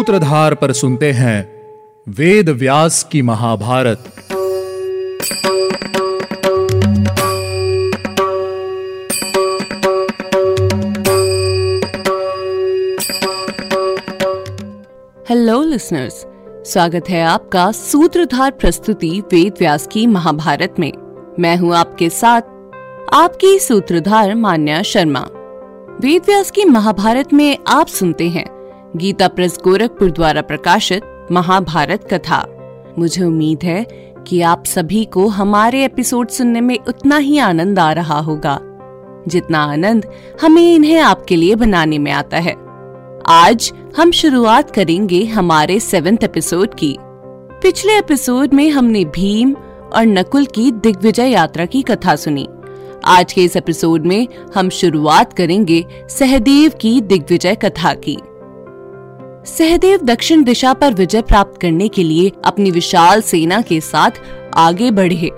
सूत्रधार पर सुनते हैं वेद व्यास की महाभारत। हेलो लिसनर्स स्वागत है आपका सूत्रधार प्रस्तुति वेद व्यास की महाभारत में। मैं हूँ आपके साथ आपकी सूत्रधार मान्या शर्मा। वेद व्यास की महाभारत में आप सुनते हैं गीता प्रेस गोरखपुर द्वारा प्रकाशित महाभारत कथा। मुझे उम्मीद है कि आप सभी को हमारे एपिसोड सुनने में उतना ही आनंद आ रहा होगा। जितना आनंद हमें इन्हें आपके लिए बनाने में आता है। आज हम शुरुआत करेंगे हमारे सेवेंथ एपिसोड की। पिछले एपिसोड में हमने भीम और नकुल की दिग्विजय यात्रा की कथा सुनी। आज के इस एपिसोड में हम शुरुआत करेंगे सहदेव की दिग्विजय कथा की। सहदेव दक्षिण दिशा पर विजय प्राप्त करने के लिए अपनी विशाल सेना के साथ आगे बढ़े।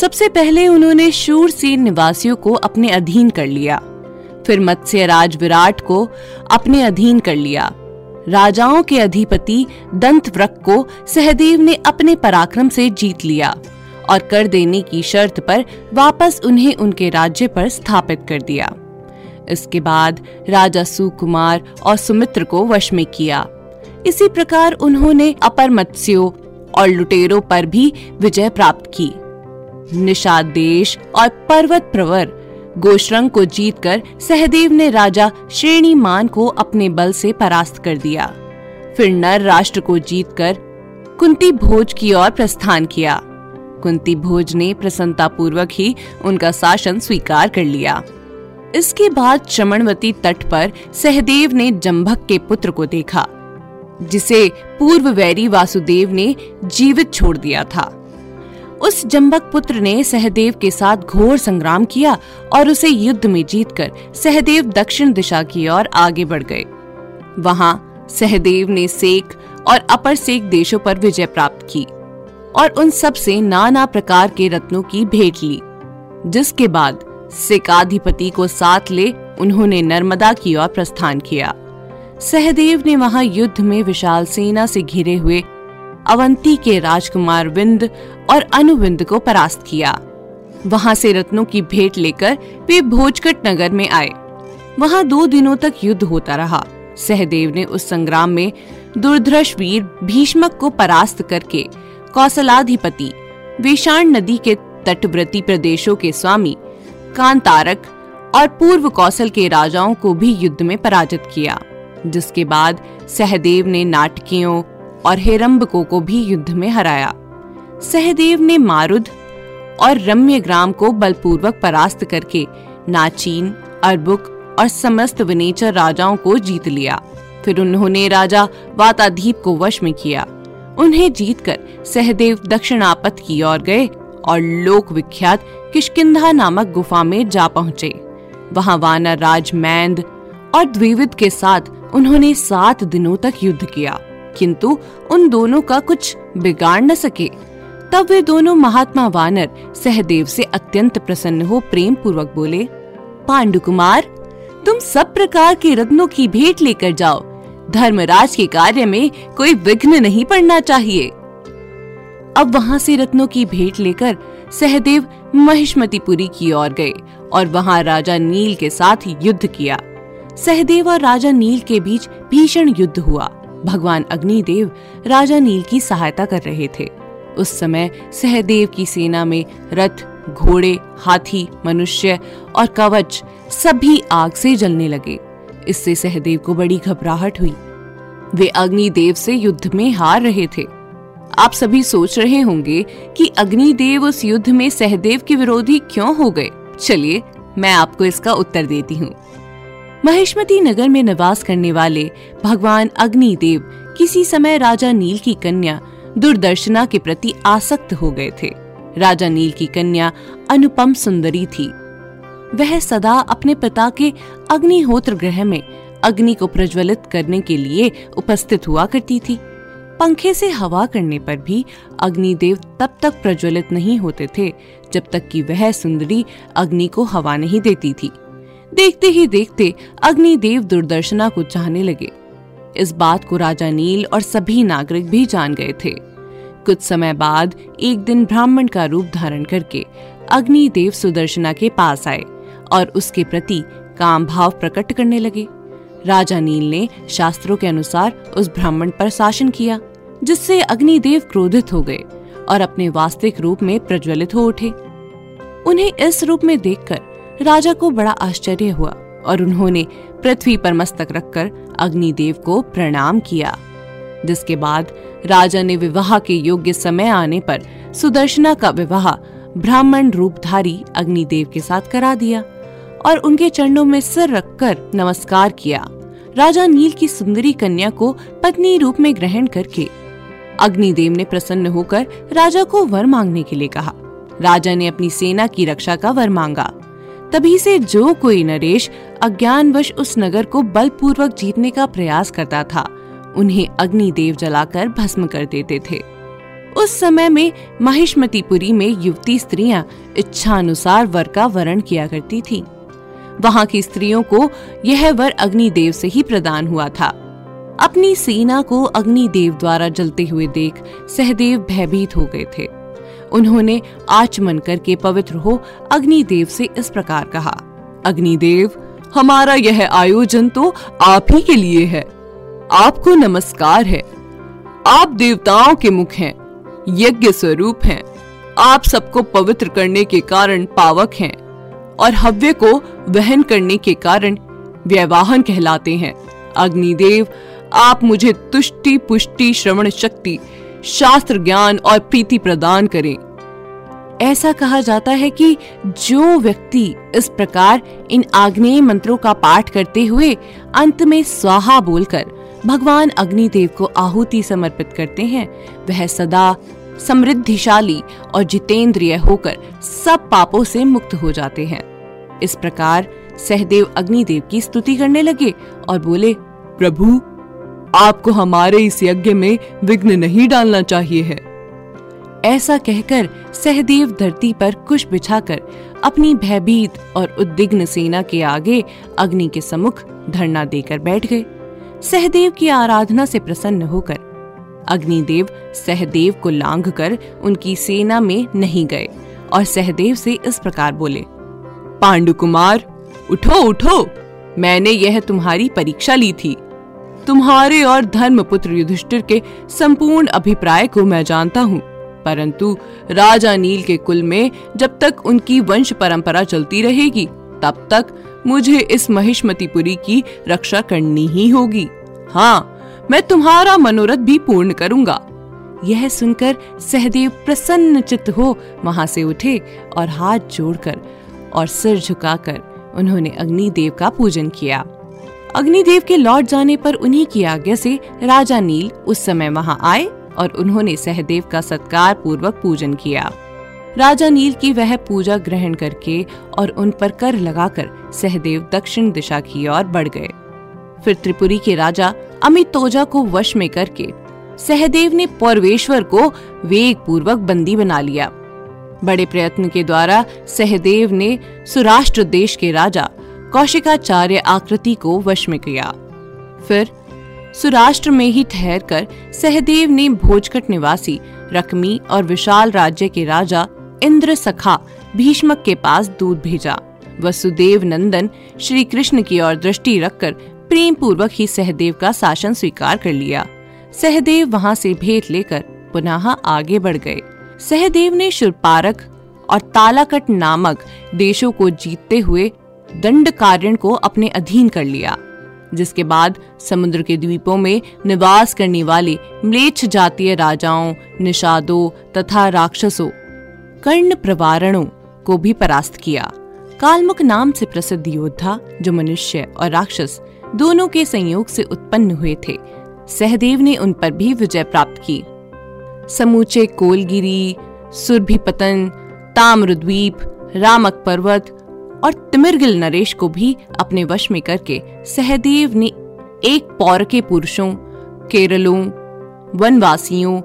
सबसे पहले उन्होंने शूर सेन निवासियों को अपने अधीन कर लिया। फिर मत्स्य राज विराट को अपने अधीन कर लिया। राजाओं के अधिपति दंत को सहदेव ने अपने पराक्रम से जीत लिया और कर देने की शर्त पर वापस उन्हें उनके राज्य पर स्थापित कर दिया। इसके बाद राजा सुकुमार और सुमित्र को वश में किया। इसी प्रकार उन्होंने अपर मत्स्यों और लुटेरों पर भी विजय प्राप्त की। निषाद देश और पर्वत प्रवर गोशरंग को जीतकर सहदेव ने राजा श्रेणीमान को अपने बल से परास्त कर दिया। फिर नर राष्ट्र को जीतकर कुंती भोज की ओर प्रस्थान किया। कुंती भोज ने प्रसन्नता पूर्वक ही उनका शासन स्वीकार कर लिया। इसके बाद चमनवती तट पर सहदेव ने जम्भक के पुत्र को देखा, जिसे पूर्व वैरी वासुदेव ने जीवित छोड़ दिया था। उस जम्बक पुत्र ने सहदेव के साथ घोर संग्राम किया और उसे युद्ध में जीतकर सहदेव दक्षिण दिशा की ओर आगे बढ़ गए। वहाँ सहदेव ने सेक और अपर सेक देशों पर विजय प्राप्त की और उन सबसे नाना प्रकार के रत्नों की भेंट ली, जिसके बाद सिकाधिपति को साथ ले उन्होंने नर्मदा की ओर प्रस्थान किया। सहदेव ने वहाँ युद्ध में विशाल सेना से घिरे हुए अवंती के राजकुमार विंद और अनुविंद को परास्त किया। वहाँ से रत्नों की भेंट लेकर वे भोजकट नगर में आए। वहाँ दो दिनों तक युद्ध होता रहा। सहदेव ने उस संग्राम में दुर्धर्ष वीर भीष्मक को परास्त करके कौशलाधिपति विषाण नदी के तटवर्ती प्रदेशों के स्वामी कांतारक और पूर्व कौशल के राजाओं को भी युद्ध में पराजित किया, जिसके बाद सहदेव ने नाटकियों और हेरम्बको को भी युद्ध में हराया। सहदेव ने मारुद और रम्य ग्राम को बलपूर्वक परास्त करके नाचीन, अरबुक और समस्त विनेचर राजाओं को जीत लिया। फिर उन्होंने राजा वाताधीप को वश में किया। उन्हें जीतकर सहदेव दक्षिणापत की ओर गए और लोक विख्यात किशकिंधा नामक गुफा में जा पहुँचे। वहाँ वानर राज मैंद और द्विविद के साथ उन्होंने सात दिनों तक युद्ध किया, किंतु उन दोनों का कुछ बिगाड़ न सके। तब वे दोनों महात्मा वानर सहदेव से अत्यंत प्रसन्न हो प्रेम पूर्वक बोले पांडु कुमार तुम सब प्रकार के रत्नों की भेंट लेकर जाओ। धर्मराज के कार्य में कोई विघ्न नहीं पड़ना चाहिए अब वहाँ से रत्नों की भेंट लेकर सहदेव महिष्मतिपुरी की ओर गए और वहाँ राजा नील के साथ युद्ध किया। सहदेव और राजा नील के बीच भीषण युद्ध हुआ। भगवान अग्निदेव राजा नील की सहायता कर रहे थे। उस समय सहदेव की सेना में रथ, घोड़े, हाथी, मनुष्य और कवच सभी आग से जलने लगे। इससे सहदेव को बड़ी घबराहट हुई। वे अग्निदेव से युद्ध में हार रहे थे। आप सभी सोच रहे होंगे कि अग्निदेव उस युद्ध में सहदेव के विरोधी क्यों हो गए? चलिए, मैं आपको इसका उत्तर देती हूँ। महेशमती नगर में निवास करने वाले भगवान अग्निदेव किसी समय राजा नील की कन्या दुर्दर्शना के प्रति आसक्त हो गए थे। राजा नील की कन्या अनुपम सुंदरी थी। वह सदा अपने पिता के अग्निहोत्र ग्रह में अग्नि को प्रज्वलित करने के लिए उपस्थित हुआ करती थी। पंखे से हवा करने पर भी अग्निदेव तब तक प्रज्वलित नहीं होते थे, जब तक कि वह सुंदरी अग्नि को हवा नहीं देती थी। देखते ही देखते अग्निदेव दुर्दर्शना को चाहने लगे। इस बात को राजा नील और सभी नागरिक भी जान गए थे। कुछ समय बाद एक दिन ब्राह्मण का रूप धारण करके अग्निदेव सुदर्शना के पास आए और उसके प्रति काम भाव प्रकट करने लगे। राजा नील ने शास्त्रों के अनुसार उस ब्राह्मण पर शासन किया। जिससे अग्निदेव क्रोधित हो गए और अपने वास्तविक रूप में प्रज्वलित हो उठे। उन्हें इस रूप में देखकर राजा को बड़ा आश्चर्य हुआ और उन्होंने पृथ्वी पर मस्तक रखकर अग्निदेव को प्रणाम किया, जिसके बाद राजा ने विवाह के योग्य समय आने पर सुदर्शना का विवाह ब्राह्मण रूपधारी अग्निदेव के साथ करा दिया और उनके चरणों में सिर रखकर नमस्कार किया। राजा नील की सुंदरी कन्या को पत्नी रूप में ग्रहण करके अग्निदेव ने प्रसन्न होकर राजा को वर मांगने के लिए कहा। राजा ने अपनी सेना की रक्षा का वर मांगा। तभी से जो कोई नरेश अज्ञानवश उस नगर को बलपूर्वक जीतने का प्रयास करता था, उन्हें अग्निदेव जलाकर भस्म कर देते थे। उस समय में महिष्मतीपुरी में युवती स्त्रियाँ इच्छा अनुसार वर का वरण किया करती थी। वहाँ की स्त्रियों को यह वर अग्निदेव से ही प्रदान हुआ था। अपनी सेना को अग्निदेव द्वारा जलते हुए देख सहदेव भयभीत हो गए थे। उन्होंने आचमन करके पवित्र हो अग्निदेव से इस प्रकार कहा, अग्निदेव, हमारा यह आयोजन तो आप ही के लिए है। आपको नमस्कार है। आप देवताओं के मुख हैं, यज्ञ स्वरूप हैं। आप सबको पवित्र करने के कारण पावक हैं और हव्य को वहन करने के कारण व्यवाहन कहलाते हैं। अग्निदेव आप मुझे तुष्टि पुष्टि श्रवण शक्ति, शास्त्र ज्ञान और प्रीति प्रदान करें। ऐसा कहा जाता है कि जो व्यक्ति इस प्रकार इन आग्नेय मंत्रों का पाठ करते हुए अंत में स्वाहा बोलकर भगवान अग्निदेव को आहुति समर्पित करते हैं, वह सदा समृद्धिशाली और जितेंद्रिय होकर सब पापों से मुक्त हो जाते हैं। इस प्रकार सहदेव अग्निदेव की स्तुति करने लगे और बोले, प्रभु आपको हमारे इस यज्ञ में विघ्न नहीं डालना चाहिए है। ऐसा कहकर सहदेव धरती पर कुश बिछाकर अपनी भयभीत और उद्विग्न सेना के आगे अग्नि के सम्मुख धरना देकर बैठ गए। सहदेव की आराधना से प्रसन्न होकर अग्निदेव सहदेव को लांग कर उनकी सेना में नहीं गए और सहदेव से इस प्रकार बोले पांडु कुमार उठो उठो। मैंने यह तुम्हारी परीक्षा ली थी। तुम्हारे और धर्मपुत्र युधिष्ठिर के संपूर्ण अभिप्राय को मैं जानता हूँ। परंतु राजा नील के कुल में जब तक उनकी वंश परंपरा चलती रहेगी, तब तक मुझे इस महिष्मतीपुरी की रक्षा करनी ही होगी। हाँ मैं तुम्हारा मनोरथ भी पूर्ण करूँगा। यह सुनकर सहदेव प्रसन्न चित्त हो वहाँ से उठे और हाथ जोड़कर और सिर झुकाकर उन्होंने अग्निदेव का पूजन किया। अग्निदेव के लौट जाने पर उन्हीं की आज्ञा से राजा नील उस समय वहाँ आए और उन्होंने सहदेव का सत्कार पूर्वक पूजन किया। राजा नील की वह पूजा ग्रहण करके और उन पर कर लगाकर सहदेव दक्षिण दिशा की ओर बढ़ गए। फिर त्रिपुरी के राजा अमित तोजा को वश में करके सहदेव ने पौरवेश्वर को वेग पूर्वक बंदी बना लिया। बड़े प्रयत्न के द्वारा सहदेव ने सुराष्ट्र देश के राजा कौशिकाचार्य आकृति को वश में किया। फिर सुराष्ट्र में ही ठहर कर सहदेव ने भोजकट निवासी रकमी और विशाल राज्य के राजा इंद्र सखा भीष्मक के पास दूध भेजा। वसुदेव नंदन श्री कृष्ण की ओर दृष्टि रखकर प्रेम पूर्वक ही सहदेव का शासन स्वीकार कर लिया। सहदेव वहाँ से भेंट लेकर पुनः आगे बढ़ गए। सहदेव ने शुरपारक और तालाकट नामक देशों को जीतते हुए दंड कारण को अपने अधीन कर लिया, जिसके बाद समुद्र के द्वीपों में निवास करने वाले म्लेच्छ जातीय राजाओं, निषादों तथा राक्षसों कर्ण प्रवारणों को भी परास्त किया। कालमुख नाम से प्रसिद्ध योद्धा, जो मनुष्य और राक्षस दोनों के संयोग से उत्पन्न हुए थे, सहदेव ने उन पर भी विजय प्राप्त की। समूचे कोलगिरी सुरभिपतन ताम्रद्वीप, रामक पर्वत और तिमिरगिल नरेश को भी अपने वश में करके सहदेव ने एक पौर के पुरुषों, केरलों, वनवासियों,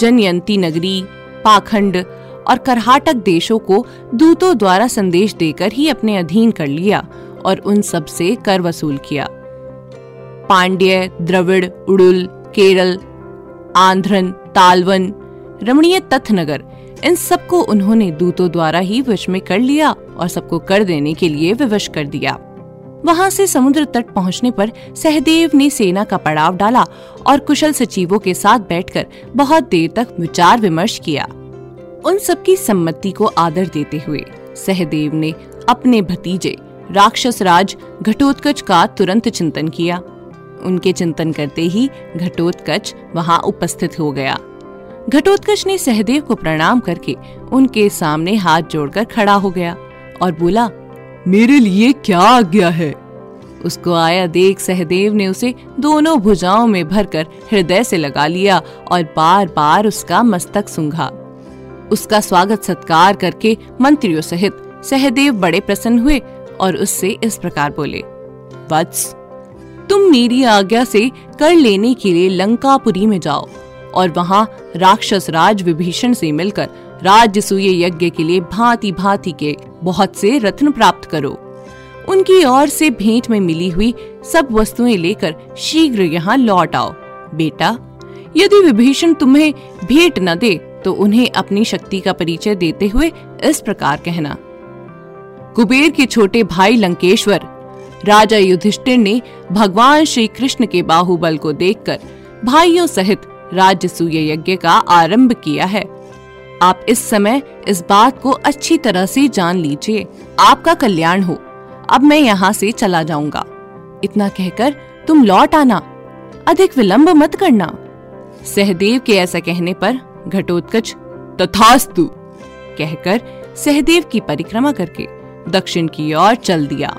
जनयंती नगरी, पाखंड और करहाटक देशों को दूतों द्वारा संदेश देकर ही अपने अधीन कर लिया और उन सबसे कर वसूल किया। पांड्य, द्रविड़, उड़ुल, केरल, आंध्रन, तालवन, रमणीय तथनगर इन सबको उन्होंने दूतों द्वारा ही वश में कर लिया और सबको कर देने के लिए विवश कर दिया। वहाँ से समुद्र तट पहुँचने पर सहदेव ने सेना का पड़ाव डाला और कुशल सचिवों के साथ बैठकर बहुत देर तक विचार विमर्श किया। उन सबकी सम्मति को आदर देते हुए सहदेव ने अपने भतीजे, राक्षस राज घटोत्कच का तुरंत चिंतन किया। उनके चिंतन करते ही घटोत्कच वहाँ उपस्थित हो गया। घटोत्कच ने सहदेव को प्रणाम करके उनके सामने हाथ जोड़कर खड़ा हो गया और बोला, मेरे लिए क्या आज्ञा है? उसको आया देख सहदेव ने उसे दोनों भुजाओं में भरकर हृदय से लगा लिया और बार बार उसका मस्तक सुंघा। उसका स्वागत सत्कार करके मंत्रियों सहित सहदेव बड़े प्रसन्न हुए और उससे इस प्रकार बोले, वत्स, तुम मेरी आज्ञा से कर लेने के लिए लंकापुरी में जाओ। और वहाँ राक्षस राज विभीषण से मिलकर राज्य सूय यज्ञ के लिए भांति भांति के बहुत से रत्न प्राप्त करो। उनकी ओर से भेंट में मिली हुई सब वस्तुएँ लेकर शीघ्र यहाँ लौट आओ। बेटा, यदि विभीषण तुम्हें भेंट न दे तो उन्हें अपनी शक्ति का परिचय देते हुए इस प्रकार कहना। कुबेर के छोटे भाई लंकेश्वर, राजा युधिष्ठिर ने भगवान श्री कृष्ण के बाहुबल को देखकर भाइयों सहित राज्य सूय यज्ञ का आरंभ किया है। आप इस समय इस बात को अच्छी तरह से जान लीजिए। आपका कल्याण हो। अब मैं यहाँ से चला जाऊँगा। इतना कहकर तुम लौट आना। अधिक विलंब मत करना। सहदेव के ऐसा कहने पर घटोत्कच, तथास्तु! कहकर सहदेव की परिक्रमा करके दक्षिण की ओर चल दिया।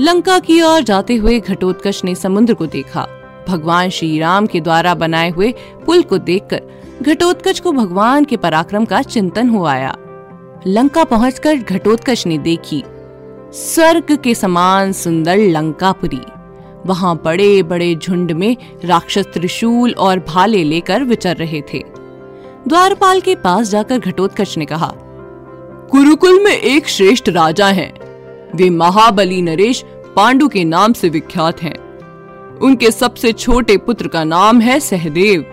लंका की ओर जाते हुए घटोत्कच ने समुद्र को देखा। भगवान श्री राम के द्वारा बनाए हुए पुल को देखकर घटोत्कच को भगवान के पराक्रम का चिंतन हो आया। लंका पहुंचकर घटोत्कच ने देखी, स्वर्ग के समान सुंदर लंकापुरी। वहाँ बड़े बड़े झुंड में राक्षस त्रिशूल और भाले लेकर विचर रहे थे। द्वारपाल के पास जाकर घटोत्कच ने कहा, कुरुकुल में एक श्रेष्ठ राजा हैं। वे महाबली नरेश पांडु के नाम से विख्यात हैं। उनके सबसे छोटे पुत्र का नाम है सहदेव।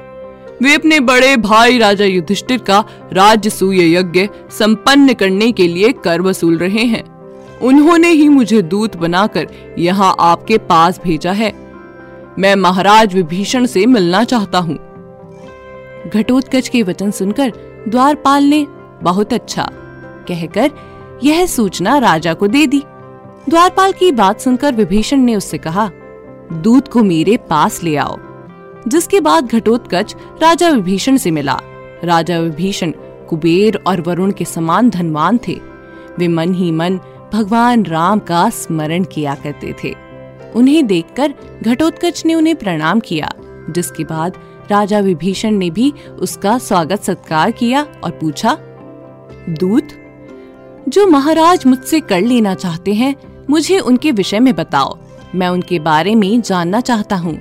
वे अपने बड़े भाई राजा युधिष्ठिर का राज्य सूय यज्ञ संपन्न करने के लिए कर वसूल रहे हैं। उन्होंने ही मुझे दूत बनाकर यहाँ आपके पास भेजा है। मैं महाराज विभीषण से मिलना चाहता हूँ। घटोत्कच के वचन सुनकर द्वारपाल ने बहुत अच्छा कहकर यह सूचना राजा को दे दी। द्वारपाल की बात सुनकर विभीषण ने उससे कहा दूध को मेरे पास ले आओ। जिसके बाद घटोत्कच राजा विभीषण से मिला। राजा विभीषण कुबेर और वरुण के समान धनवान थे। वे मन ही मन भगवान राम का स्मरण किया करते थे। उन्हें देखकर घटोत्कच ने उन्हें प्रणाम किया, जिसके बाद राजा विभीषण ने भी उसका स्वागत सत्कार किया और पूछा, दूत, जो महाराज मुझसे कर लेना चाहते हैं, मुझे उनके विषय में बताओ। मैं उनके बारे में जानना चाहता हूँ।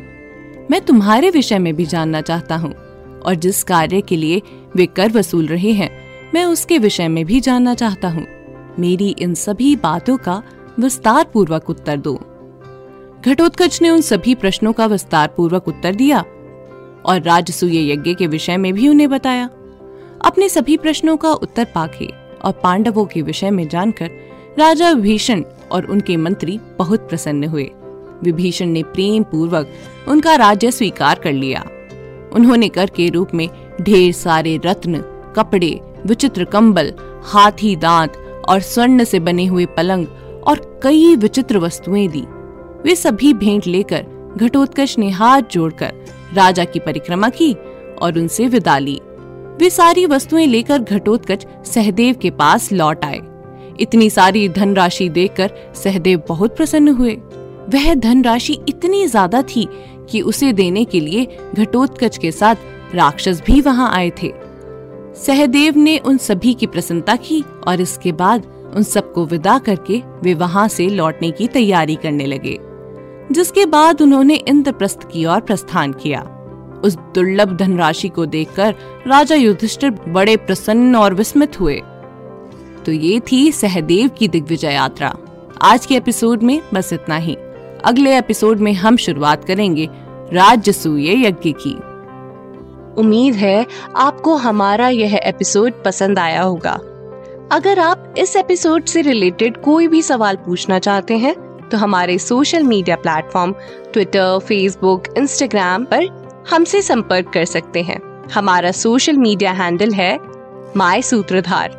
मैं तुम्हारे विषय में भी जानना चाहता हूँ, और जिस कार्य के लिए वे कर वसूल रहे हैं, मैं उसके विषय में भी जानना चाहता हूँ। मेरी इन सभी बातों का विस्तार पूर्वक उत्तर दो। घटोत्कच ने उन सभी प्रश्नों का विस्तार पूर्वक उत्तर दिया, और राजसूय यज्ञ के विषय में भी उन्हें बताया। अपने सभी प्रश्नों का उत्तर पाके और पांडवों के विषय में जानकर राजा भीषण और उनके मंत्री बहुत प्रसन्न हुए। विभीषण ने प्रेम पूर्वक उनका राज्य स्वीकार कर लिया। उन्होंने कर के रूप में ढेर सारे रत्न, कपड़े, विचित्र कंबल, हाथी दांत और स्वर्ण से बने हुए पलंग और कई विचित्र वस्तुएँ दी। वे सभी भेंट लेकर घटोत्कच ने हाथ जोड़कर राजा की परिक्रमा की और उनसे विदा ली। वे सारी वस्तुएँ लेकर घटोत्कच सहदेव के पास लौट आए। इतनी सारी धनराशि देखकर सहदेव बहुत प्रसन्न हुए। वह धनराशि इतनी ज़्यादा थी कि उसे देने के लिए घटोत्कच के साथ राक्षस भी वहाँ आए थे। सहदेव ने उन सभी की प्रसन्नता की और इसके बाद उन सबको विदा करके वे वहाँ से लौटने की तैयारी करने लगे, जिसके बाद उन्होंने इंद्रप्रस्थ की ओर प्रस्थान किया। उस दुर्लभ धनराशि को देखकर राजा युधिष्ठिर बड़े प्रसन्न और विस्मित हुए। तो ये थी सहदेव की दिग्विजय यात्रा। आज के एपिसोड में बस इतना ही। अगले एपिसोड में हम शुरुआत करेंगे राजसूय यज्ञ की। उम्मीद है आपको हमारा यह एपिसोड पसंद आया होगा। अगर आप इस एपिसोड से रिलेटेड कोई भी सवाल पूछना चाहते हैं तो हमारे social media platform Twitter, Facebook, Instagram पर हमसे संपर्क कर सकते हैं। हमारा सोशल मीडिया हैंडल है माय सूत्रधार।